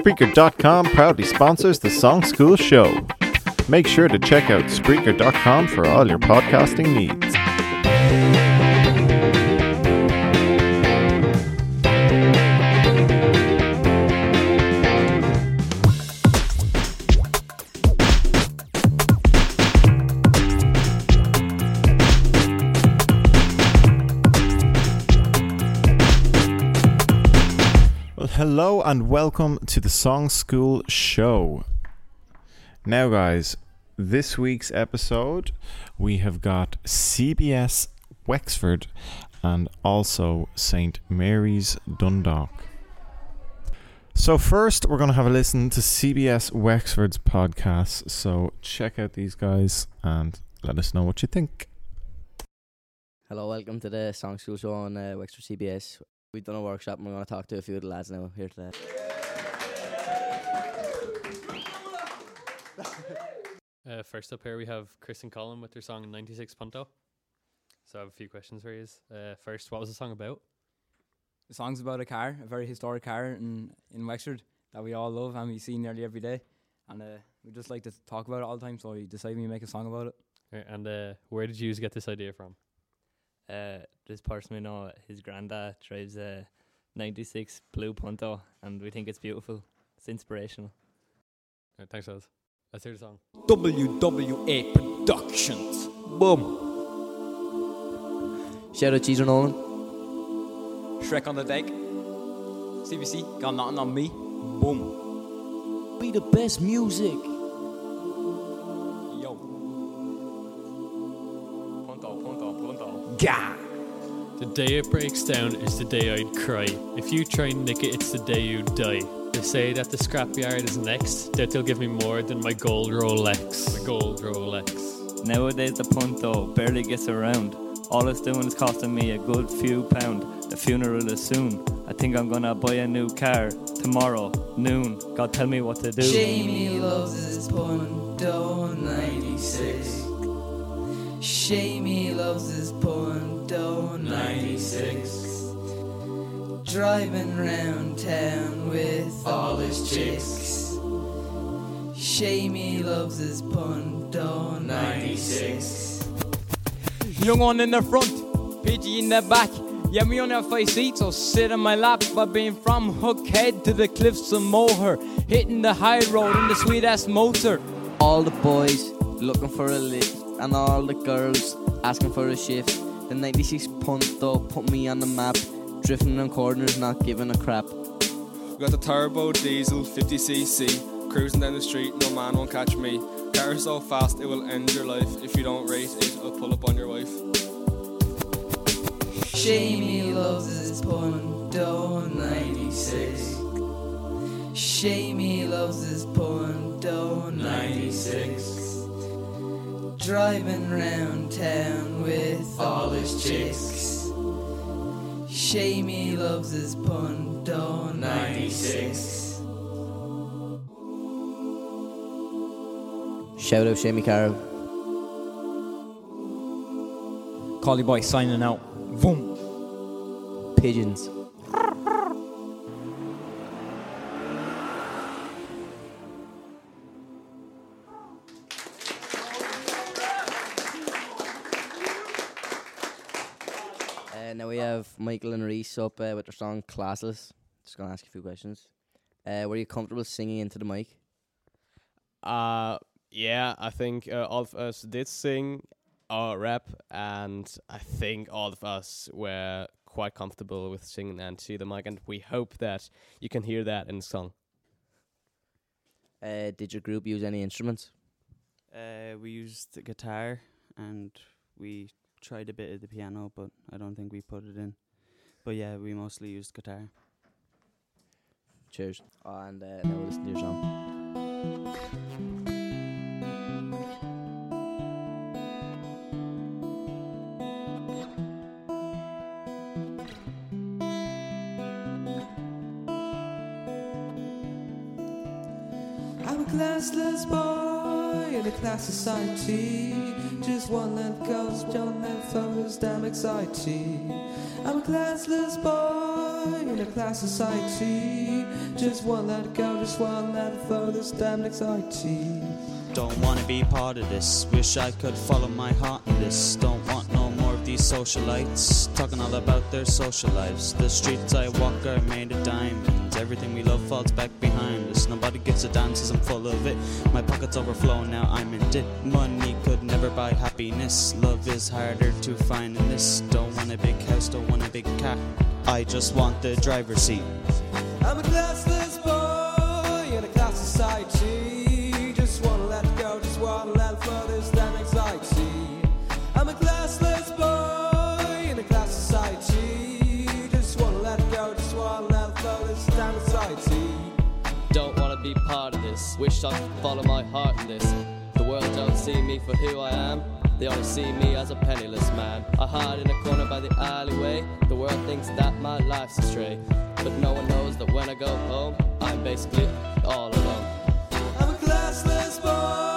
Spreaker.com proudly sponsors the Song School Show. Make sure to check out Spreaker.com for all your podcasting needs. Hello and welcome to the Song School Show. Now, guys, this week's episode we have got CBS Wexford and also St. Mary's Dundalk. So, first, we're going to have a listen to CBS Wexford's podcast. So, check out these guys and let us know what you think. Hello, welcome to the Song School Show on uh, Wexford CBS. We've done a workshop and we're going to talk to a few of the lads now here today. Uh, first up here we have Chris and Colin with their song 96 Punto. So I have a few questions for you. Uh, first, what was the song about? The song's about a car, a very historic car in, in Wexford that we all love and we see nearly every day. And uh, we just like to talk about it all the time, so we decided we make a song about it. Uh, And uh, where did you get this idea from? Uh, this person we know, his granddad drives a 96 Blue Punto, and we think it's beautiful. It's inspirational. Uh, thanks, fellas. Let's hear the song. WWA Productions. Boom. Shout out Cheeser Nolan. Shrek on the deck. CBC, got nothing on me. Boom. Be the best music. Punto. Gah. The day it breaks down is the day I'd cry. If you try and nick it, it's the day you die. They say that the scrapyard is next, that they'll give me more than my gold Rolex. My gold Rolex. Nowadays, the Punto barely gets around. All it's doing is costing me a good few pound. The funeral is soon. I think I'm gonna buy a new car tomorrow, noon. God tell me what to do. Jamie loves his Punto 96. Jamie loves his Punto 96. Driving round town with all his chicks. Jamie loves his Punto 96. Young one in the front, Pidgey in the back. Yeah, we only have five seats, so sit on my lap. I've been from Hookhead to the cliffs of Moher, hitting the high road in the sweet ass motor. All the boys looking for a lift and all the girls asking for a shift. The 96 Punto put me on the map. Drifting in corners, not giving a crap. We got the turbo diesel 50cc, cruising down the street, no man won't catch me. Car so fast it will end your life. If you don't rate it, I'll pull up on your wife. Jamie loves his Punto 96. Jamie loves his Punto 96. Driving round town with all his chicks. Jamie loves his Punto 96. Shout out Shamie Caro. Collie boy signing out. Boom. Pigeons. Michael and Reese up uh, with their song Classless. Just gonna ask you a few questions. Uh, were you comfortable singing into the mic? Uh, yeah, I think uh, all of us did sing our rap, and I think all of us were quite comfortable with singing and to the mic, and we hope that you can hear that in the song. Uh, did your group use any instruments? Uh, we used the guitar and we tried a bit of the piano, but I don't think we put it in. But yeah, we mostly used guitar. Cheers. And uh, now we'll listen to your song. Class society. Just one length girls, John length fellas, damn exciting. I'm a classless boy in a class society. Just won't let go, just it flow. This damn anxiety. Don't wanna be part of this. Wish I could follow my heart in this. Don't want no more of these socialites talking all about their social lives. The streets I walk are made of diamonds. Everything we love falls back behind Nobody gives a damn since I'm full of it. My pockets overflow now. I'm in debt. Money could never buy happiness. Love is harder to find in this. Don't want a big house, don't want a big car. I just want the driver's seat. I'm a classless I follow my heart in this. The world don't see me for who I am. They only see me as a penniless man. I hide in a corner by the alleyway. The world thinks that my life's a stray. But no one knows that when I go home, I'm basically all alone. I'm a classless boy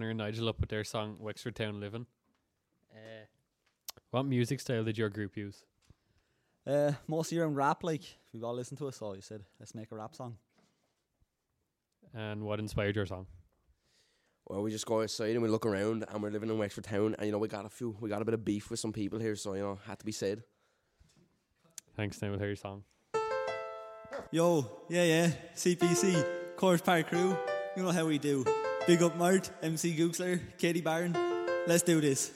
Connor and Nigel up with their song Wexford Town Living. Uh, What music style did your group use? uh, mostly around rap, like we've all listened to us, so you said let's make a rap song. And what inspired your song? Well, we just go outside and we look around, and we're living in Wexford Town, and you know we got a few, we got a bit of beef with some people here, so you know had to be said. Thanks, now we'll hear your song. Yo, yeah, yeah, CPC, Corish Park Crew, you know how we do. Big up Mart, MC Gooksler, Katie Barron. Let's do this.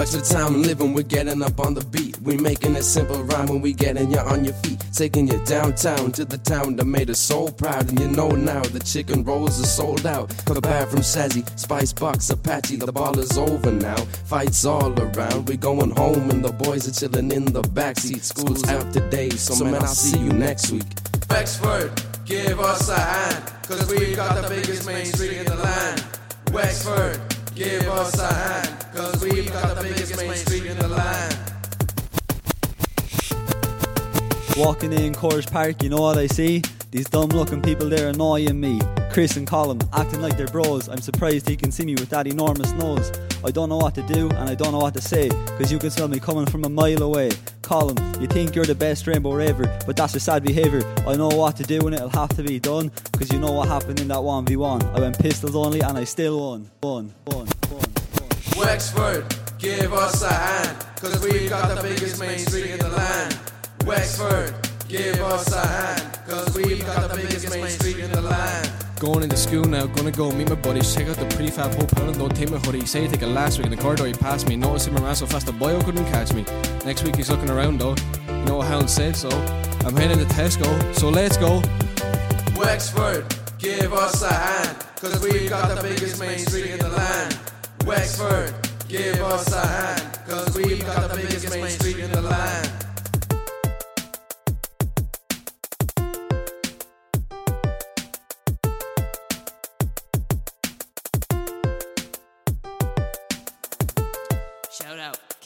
Wexford Town living, we're getting up on the beat. We making a simple rhyme when we getting you on your feet. Taking you downtown to the town that made us so proud. And you know now the chicken rolls are sold out. Kebab from Sazzy, Spice Box, Apache, the ball is over now. Fights all around, we going home and the boys are chilling in the backseat. School's out today, so man, I'll see you next week. Wexford, give us a hand, cause we got the biggest main street in the land. Wexford, give us a hand, cause we've got the biggest main street in the land. Walking in Corish Park, you know what I see? These dumb looking people, they're annoying me. Chris and Colin acting like they're bros. I'm surprised he can see me with that enormous nose. I don't know what to do and I don't know what to say, cause you can smell me coming from a mile away. Colin, you think you're the best rainbow raver, but that's just sad behaviour. I know what to do and it'll have to be done, cause you know what happened in that 1v1. I went pistols only and I still won. Won, won, won. Wexford, give us a hand, cause we've got the biggest main street in the land. Wexford, give us a hand, Cause we've got the biggest main street in the land. Going into school now, gonna go meet my buddies. Check out the pretty fab hotel and don't take my hoodie. Say take it last week in the corridor, he passed me. Noticed him around so fast the boy couldn't catch me. Next week he's looking around though. You know what Hound said so. I'm heading to Tesco, so let's go. Wexford, give us a hand. Cause we've got the biggest main street in the land. Wexford, give us a hand. Cause we've got the biggest main street in the land.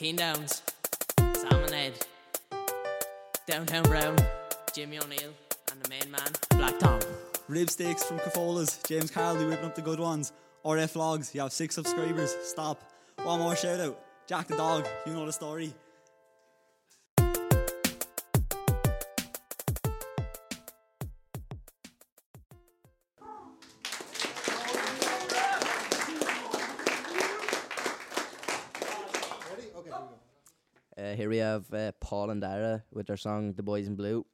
Keen Downs, Sam and Ed, Downtown Brown, Jimmy O'Neill, and the main man, Black Tom. Rib steaks from Cafolla's. James Carley whipping up the good ones. RF Logs, you have six subscribers. Stop. One more shout out. Jack the dog, you know the story. Here we have uh, Paul and Dara with their song "The Boys in Blue."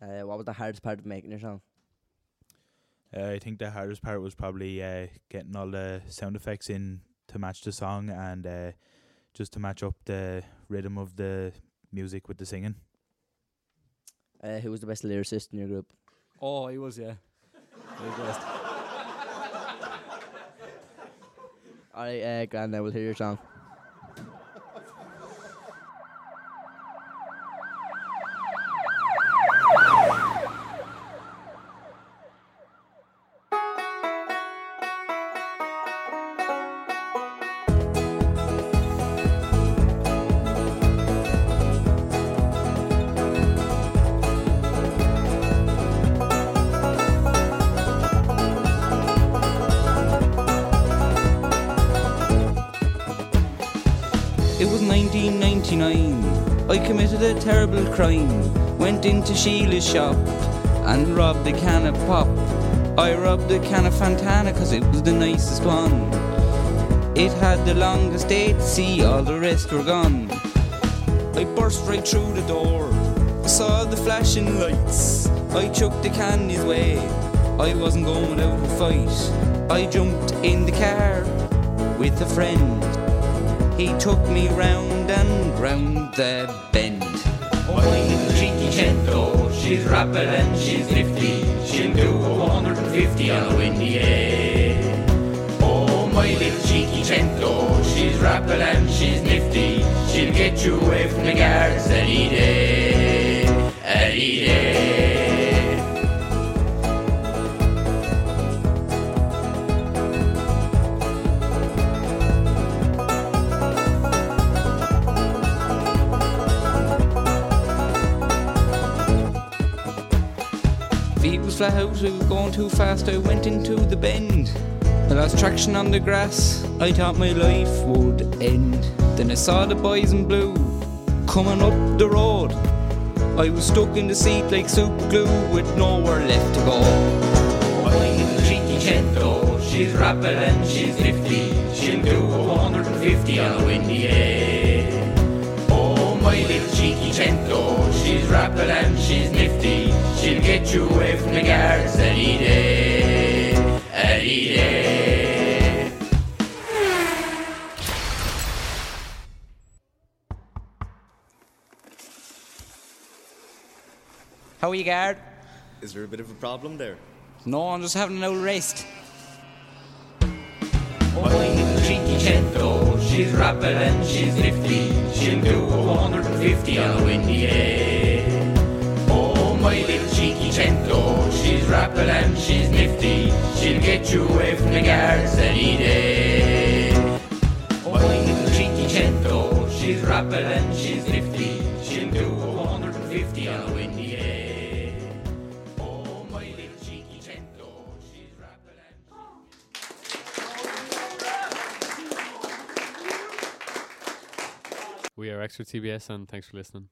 Uh, what was the hardest part of making your song? Uh, I think the hardest part was probably uh, getting all the sound effects in to match the song and uh, just to match up the rhythm of the music with the singing. Uh, who was the best lyricist in your group? Oh, he was, yeah. He was best. All right, uh, Grand. Now we'll hear your song. Crime. Went into Sheila's shop and robbed a can of pop. I robbed a can of Fantana because it was the nicest one. It had the longest day to see, all the rest were gone. I burst right through the door, saw the flashing lights. I chucked the can his way. I wasn't going out to fight. I jumped in the car with a friend. He took me round and round the bend. Little Cinquecento, she's rapid and she's nifty. She'll do a 150 on a windy day. Oh, my little Cinquecento, she's rapid and she's nifty. She'll get you away from the guards any day, any day. Flat out, going too fast, I went into the bend. I lost traction on the grass, I thought my life would end. Then I saw the boys in blue coming up the road. I was stuck in the seat like super glue with nowhere left to go. My little Cinquecento, she's rapid and she's nifty. She'll do a 150 on a windy day. Oh, my little Cinquecento, she's rapid and she's nifty. She'll get you away from the guards any day, any day. How are you, guard? Is there a bit of a problem there? No, I'm just having an old rest. My little Cinquecento, she's rapid and she's nifty. She'll do a 150 on a windy day. My little Cinquecento, she's rapid and she's nifty. She'll get you away from the guards any day. My little Cinquecento, she's rapid and she's nifty. She'll do a 150 on a windy day. Oh, We are Extra TBS, and thanks for listening.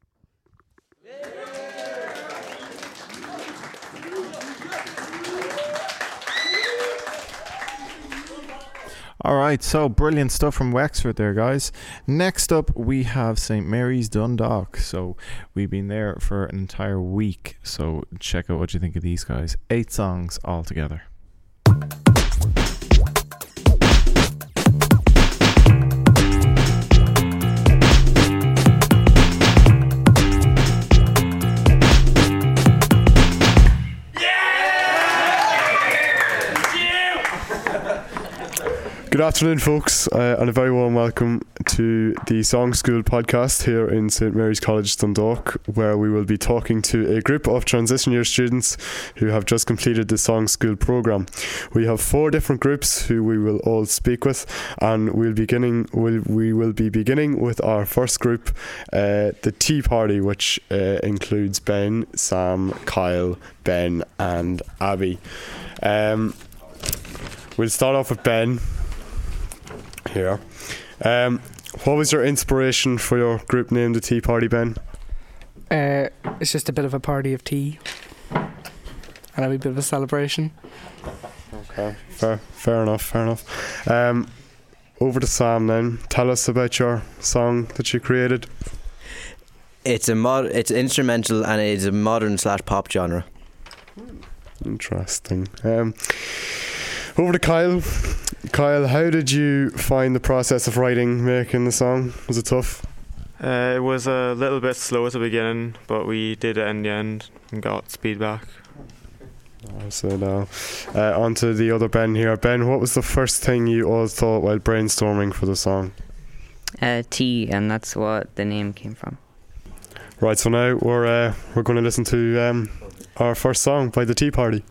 All right, so brilliant stuff from Wexford there, guys. Next up, we have St. Mary's Dundalk. So we've been there for an entire week. So check out what you think of these guys. Eight songs all Good afternoon, folks, uh, and a very warm welcome to the Song School podcast here in St Mary's College, Dundalk, where we will be talking to a group of transition year students who have just completed the Song School program. We have four different groups who we will all speak with, and we'll beginning we'll, we will be beginning with our first group, uh, the Tea Party, which uh, includes Ben, Sam, Kyle, Ben, and Abby. Um, we'll start off with Ben here. Um, what was your inspiration for your group name, the Tea Party, Ben? Uh, it's just a bit of a party of tea and a wee bit of a celebration. Okay, fair, fair enough, fair enough. Um, over to Sam then. Tell us about your song that you created. It's a mod. It's instrumental and it's a modern slash pop genre. Interesting. Um, over to Kyle. Kyle, how did you find the process of writing, making the song? Was it tough? Uh, it was a little bit slow at the beginning, but we did it in the end and got speed back. So now, uh, on to the other Ben here. Ben, what was the first thing you all thought while brainstorming for the song? Uh, tea, and that's what the name came from. Right, so now we're uh, we're going to listen to um, our first song by the Tea Party.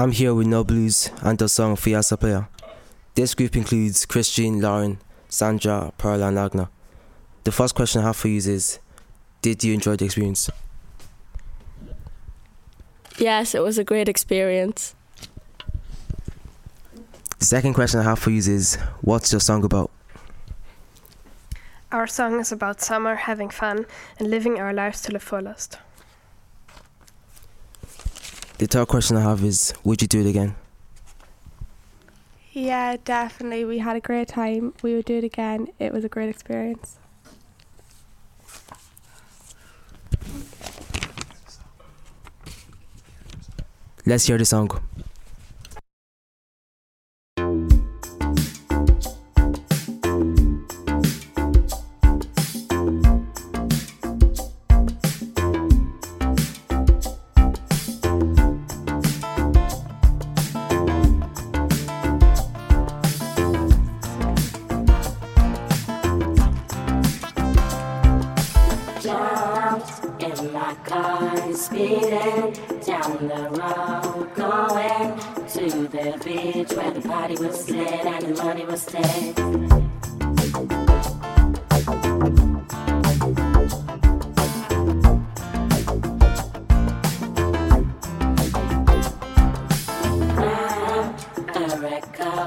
I'm here with No Blues and the song Fiesta Player. This group includes Christian, Lauren, Sandra, Pearl, and Agna. The first question I have for you is Did you enjoy the experience? Yes, it was a great experience. The second question I have for you is What's your song about? Our song is about summer, having fun, and living our lives to the fullest. The third question I have is Would you do it again? Yeah, definitely. We had a great time. We would do it again. It was a great experience. Let's hear the song. Party was lit and the money was dead. A red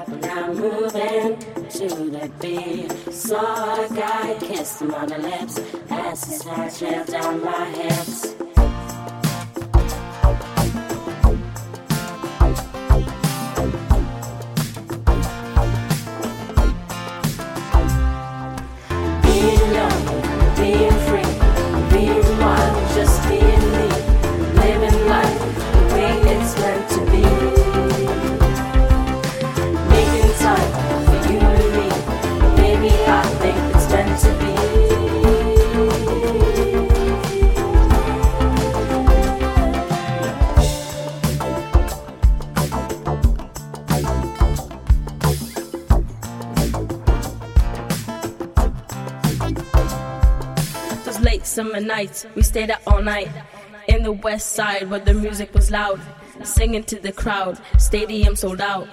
and I'm moving to the beat. Saw a guy kiss him on the lips as his hair trailed down my hips. We stayed out all night in the west side where the music was loud, singing to the crowd, stadium sold out.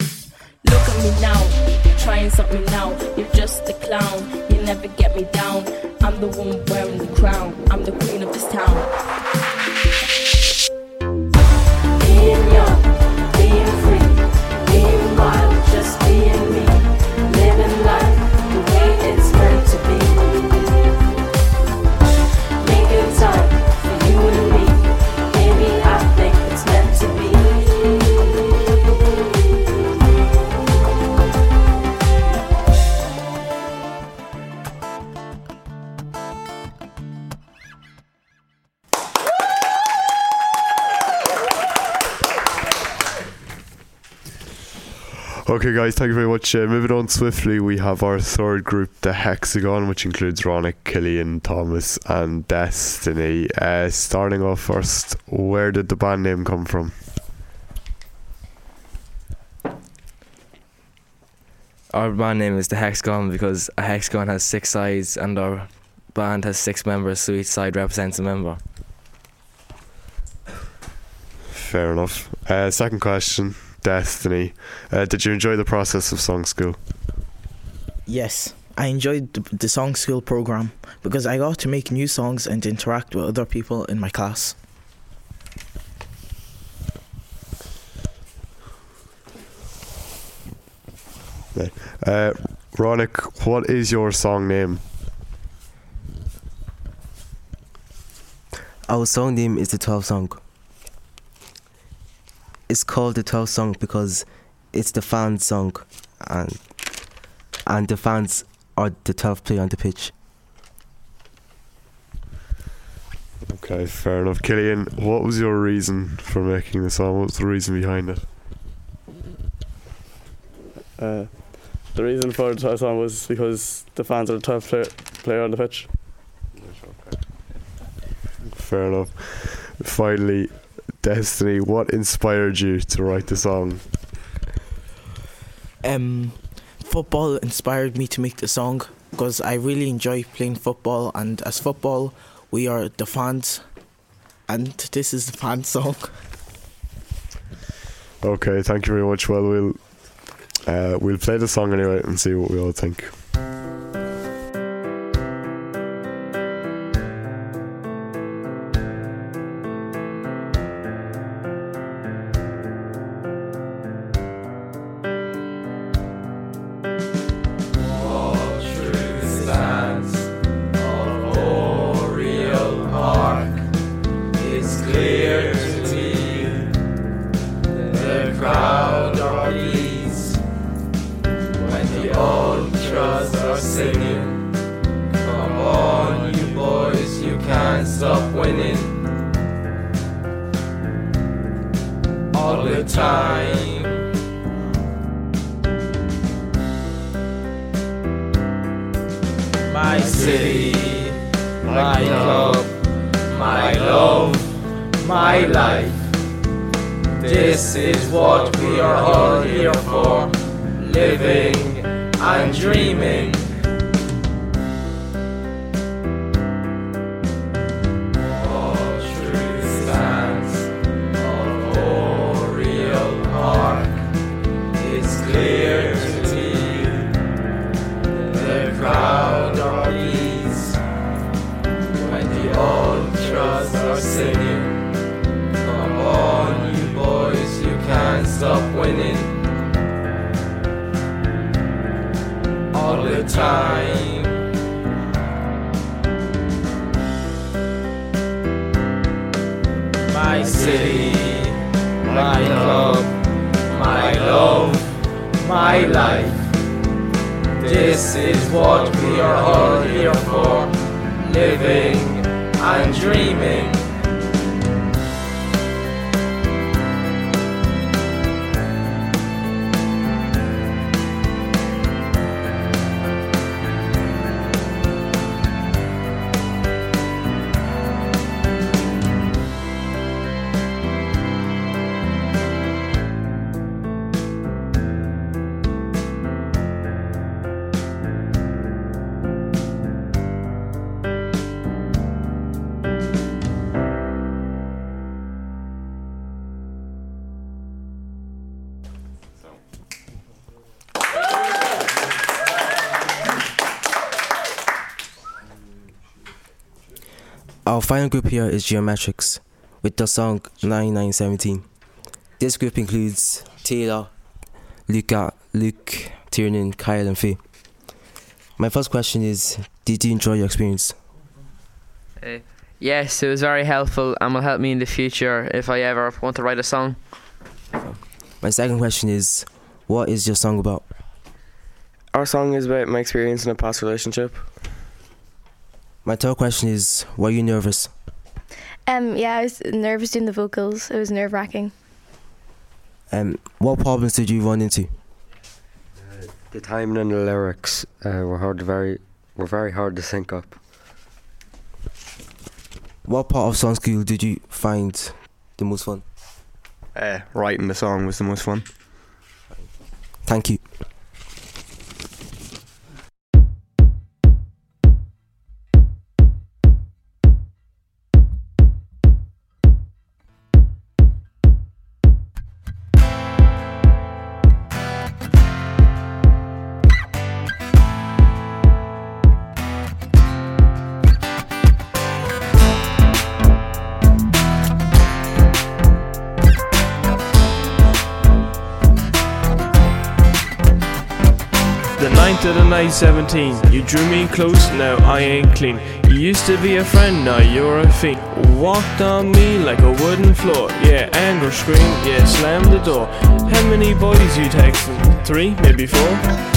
Look at me now, trying something now. You're just a clown, you never get me down. I'm the one wearing the crown, I'm the queen of this town. Okay, guys, thank you very much. Uh, moving on swiftly, we have our third group, the Hexagon, which includes Ronick, Killian, Thomas, and Destiny. Uh, starting off first, where did the band name come from? Our band name is the Hexagon because a hexagon has six sides and our band has six members, so each side represents a member. Fair enough. Uh, second question, Destiny. Uh, did you enjoy the process of song school? Yes, I enjoyed the, the song school program because I got to make new songs and interact with other people in my class. Okay. Uh, Ronick, what is your song name? Our song name is the 12 song. It's called the 12 song because it's the fans' song and and the fans are the 12th player on the pitch. Okay, fair enough. Killian, what was your reason for making the song? What's the reason behind it? Uh, the reason for the song was because the fans are the top player, player on the pitch. Fair enough. Finally, Destiny, what inspired you to write the song? Um, football inspired me to make the song because I really enjoy playing football, and as football, we are the fans, and this is the fan song. Okay, thank you very much. Well, we'll uh, we'll play the song anyway and see what we all think. Can't winning. All the time. My city, my my love, my life. This is what we are all here for, living and dreaming. This is what we are all here for, living and dreaming. Our final group here is Geometrics with the song 9917. This group includes Taylor, Luca, Luke, Tiernan, Kyle, and Faye. My first question is Did you enjoy your experience? Uh, yes, it was very helpful and will help me in the future if I ever want to write a song. My second question is What is your song about? Our song is about my experience in a past relationship. My third question is Were you nervous? Um, yeah, I was nervous doing the vocals. It was nerve wracking. Um, what problems did you run into? The timing and the lyrics uh, were hard to very were very hard to sync up. What part of song school did you find the most fun? Uh, writing the song was the most fun. Thank you. Seventeen, You drew me close, now I ain't clean. You used to be a friend, now you're a fiend. Walked on me like a wooden floor. Yeah, anger scream, yeah, slam the door. How many boys you texting? Three, maybe four?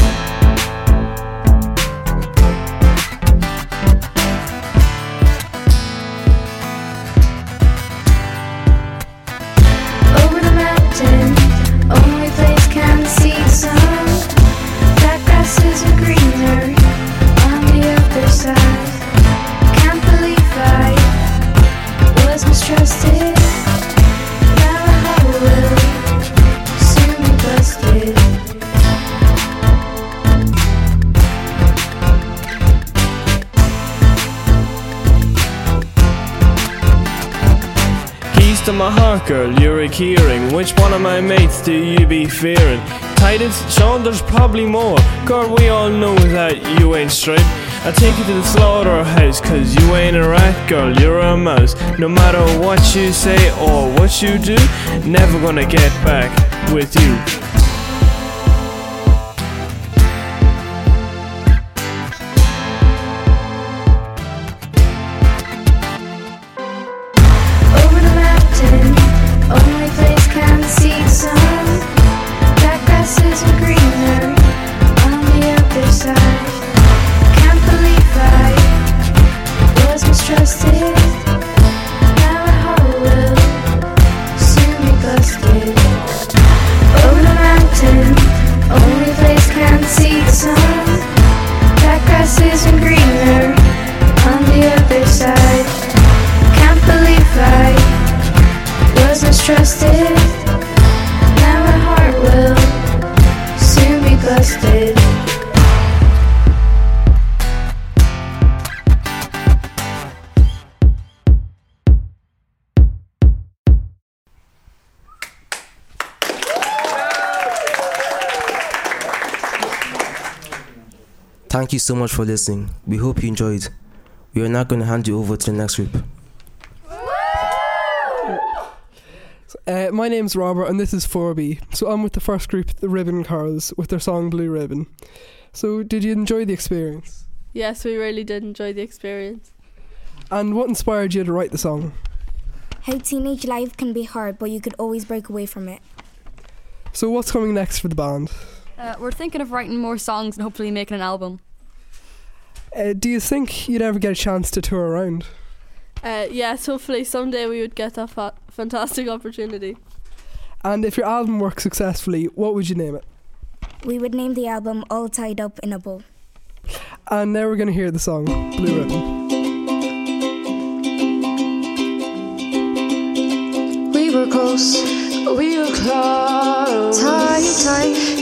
My heart, girl, you're a keyring. Which one of my mates do you be fearing? Tightest shoulders, probably more. Girl, we all know that you ain't straight. I take you to the slaughterhouse, cause you ain't a rat, girl, you're a mouse. No matter what you say or what you do, never gonna get back with you. Thank you so much for listening. We hope you enjoyed. We are now going to hand you over to the next group. Uh, my name's Robert, and this is 4B. So I'm with the first group, the Ribbon Curls, with their song Blue Ribbon. So, did you enjoy the experience? Yes, we really did enjoy the experience. And what inspired you to write the song? How teenage life can be hard, but you could always break away from it. So, what's coming next for the band? Uh, we're thinking of writing more songs and hopefully making an album. Uh, do you think you'd ever get a chance to tour around? Uh, yes, hopefully someday we would get that fa- fantastic opportunity. And if your album works successfully, what would you name it? We would name the album All Tied Up in a Bow. And now we're going to hear the song Blue Ribbon. We were close, we were close. Tight, tight,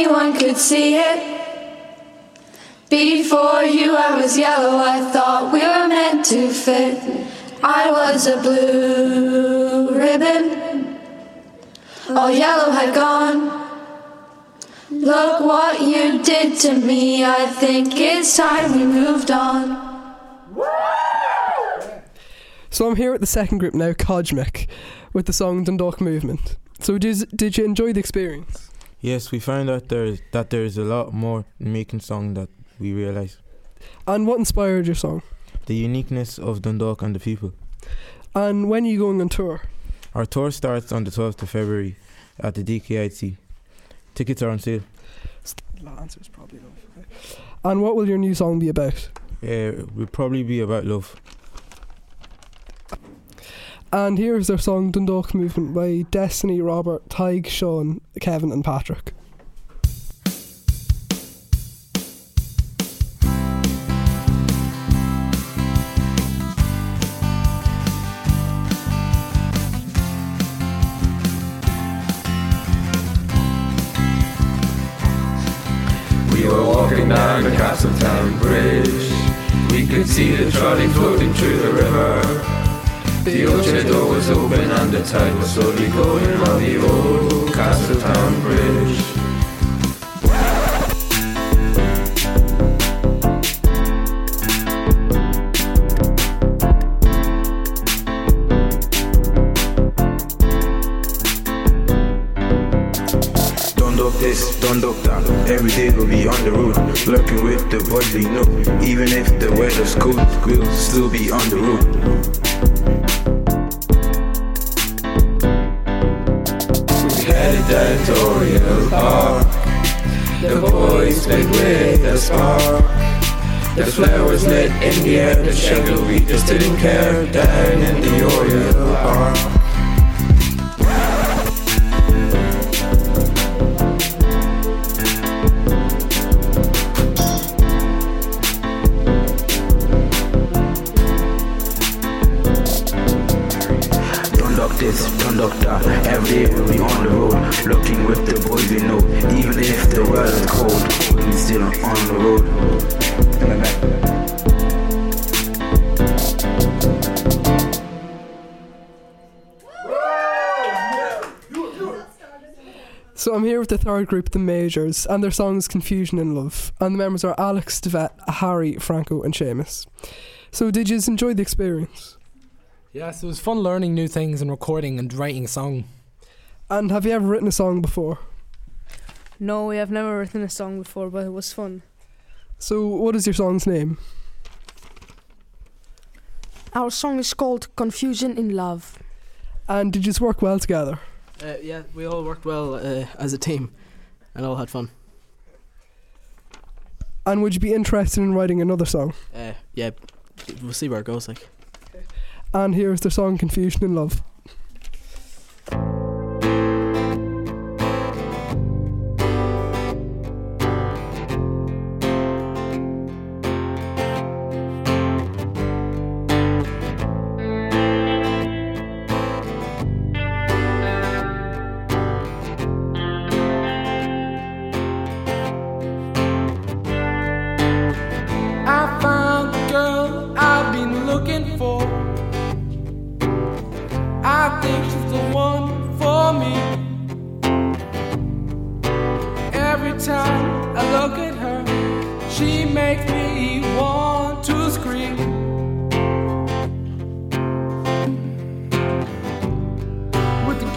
Anyone could see it. Before you, I was yellow. I thought we were meant to fit. I was a blue ribbon. All yellow had gone. Look what you did to me. I think it's time we moved on. So I'm here at the second group now, Cosmic, with the song Dundalk Movement. So did, did you enjoy the experience? Yes, we found out there that there's a lot more making song that we realise. And what inspired your song? The uniqueness of Dundalk and the people. And when are you going on tour? Our tour starts on the 12th of February at the DKIC. Tickets are on sale. The answer is probably love. And what will your new song be about? Uh, will probably be about love. And here's their song Dundalk Movement by Destiny, Robert, Tig, Sean, Kevin, and Patrick. We were walking down the Castletown Bridge. We could see the trolley floating through the river. The shed door was open and the tide was slowly going on the old Castletown Bridge. This, don't look that. Every day we'll be on the road, lurking with the boys we know. Even if the weather's cold, we'll still be on the road. Spark. The flowers lit in the air, the we just didn't care. Down in the Oriel Park. Third group, the Majors, and their song is Confusion in Love. And the members are Alex, Devet, Harry, Franco, and Seamus. So did you enjoy the experience? Yes, it was fun learning new things and recording and writing a song. And have you ever written a song before? No, we have never written a song before, but it was fun. So what is your song's name? Our song is called Confusion in Love. And did you work well together? Uh, yeah, we all worked well uh, as a team and all had fun. And would you be interested in writing another song? Uh, yeah, we'll see where it goes. Like, And here's the song Confusion in Love.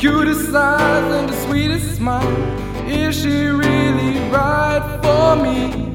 Cutest eyes and the sweetest smile, is she really right for me?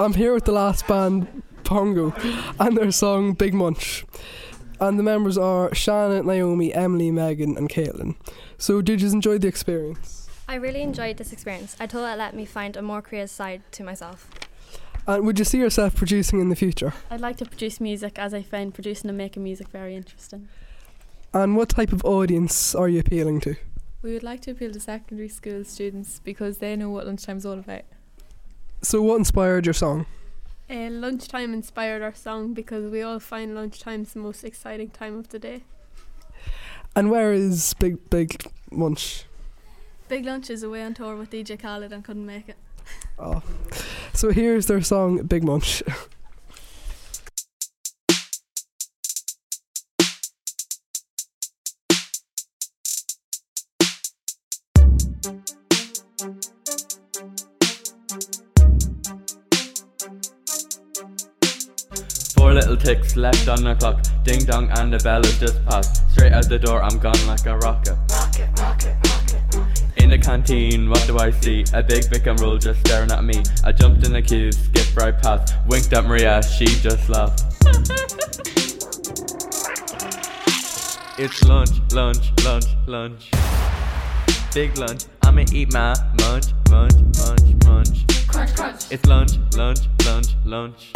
I'm here with the last band, Pongo, and their song Big Munch. And the members are Shannon, Naomi, Emily, Megan, and Caitlin. So did you enjoy the experience? I really enjoyed this experience. I thought it let me find a more creative side to myself. And would you see yourself producing in the future? I'd like to produce music as I find producing and making music very interesting. And what type of audience are you appealing to? We would like to appeal to secondary school students because they know what lunchtime's all about. So what inspired your song? Uh, lunchtime inspired our song because we all find lunchtime's the most exciting time of the day. And where is Big Big Munch? Big Lunch is away on tour with DJ Khaled and couldn't make it. Oh. So here's their song Big Munch. little ticks left on the clock. Ding dong, and the bell has just passed. Straight out the door, I'm gone like a rocket. Rocket, rocket, rocket. In the canteen, what do I see? A big Vic and roll just staring at me. I jumped in the queue, skipped right past, winked at Maria, she just laughed. It's lunch, lunch, lunch, lunch. Big lunch, I'ma eat my munch, munch, munch, munch. Crunch, crunch. It's lunch, lunch, lunch, lunch.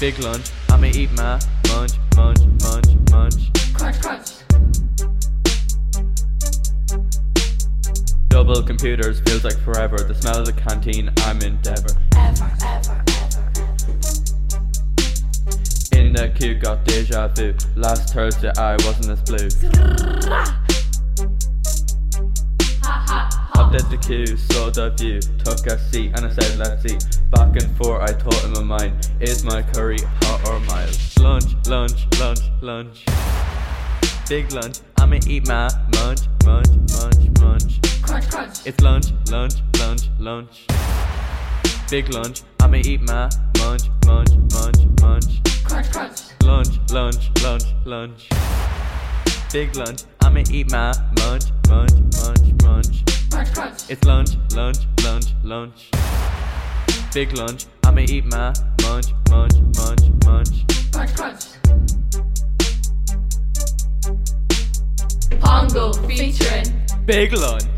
Big lunch, I'ma eat my munch, munch, munch, munch. Crunch, crunch. Double computers feels like forever. The smell of the canteen, I'm endeavor. Ever, ever, ever. In the queue, got deja vu. Last Thursday, I wasn't as blue. Hopped the queue, saw the view, took a seat, and I said, let's eat. Back and forth, I thought in my mind, is my curry hot or mild? Lunch, lunch, lunch, lunch. Big lunch, I'ma eat my munch, munch, munch, munch. Crunch, crunch. It's lunch, lunch, lunch, lunch. Big lunch, I'ma eat my munch, munch, munch, munch. Crunch, crunch. Lunch, lunch, lunch, lunch. Big lunch, I'ma eat my munch, munch, munch, munch. Crunch, crunch. It's lunch, lunch, lunch, lunch. Big lunch, I'ma eat my munch, munch, munch, munch. Crunch, crunch. Pongo featuring Big lunch.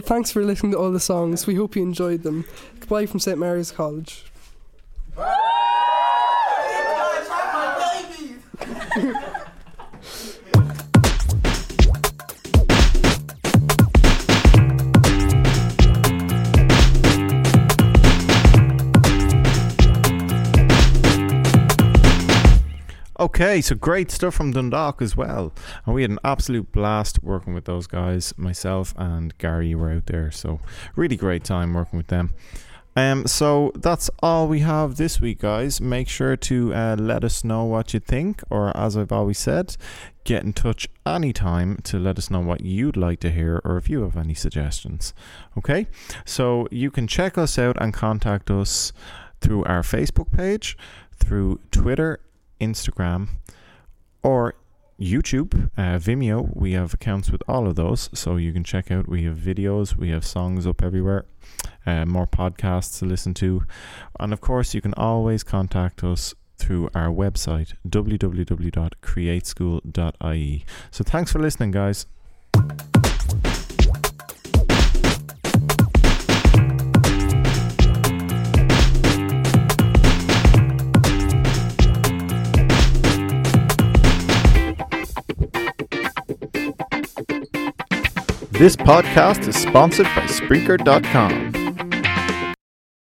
Thanks for listening to all the songs. We hope you enjoyed them. Goodbye from St Mary's College. Okay, so great stuff from Dundalk as well. And we had an absolute blast working with those guys. Myself and Gary were out there, so really great time working with them. Um, so that's all we have this week, guys. Make sure to uh, let us know what you think, or as I've always said, get in touch anytime to let us know what you'd like to hear, or if you have any suggestions. Okay, so you can check us out and contact us through our Facebook page, through Twitter, Instagram, or YouTube, uh, Vimeo. We have accounts with all of those, so you can check out. We have videos, we have songs up everywhere, uh, more podcasts to listen to, and of course, you can always contact us through our website www.createschool.ie. So, thanks for listening, guys. This podcast is sponsored by Spreaker.com.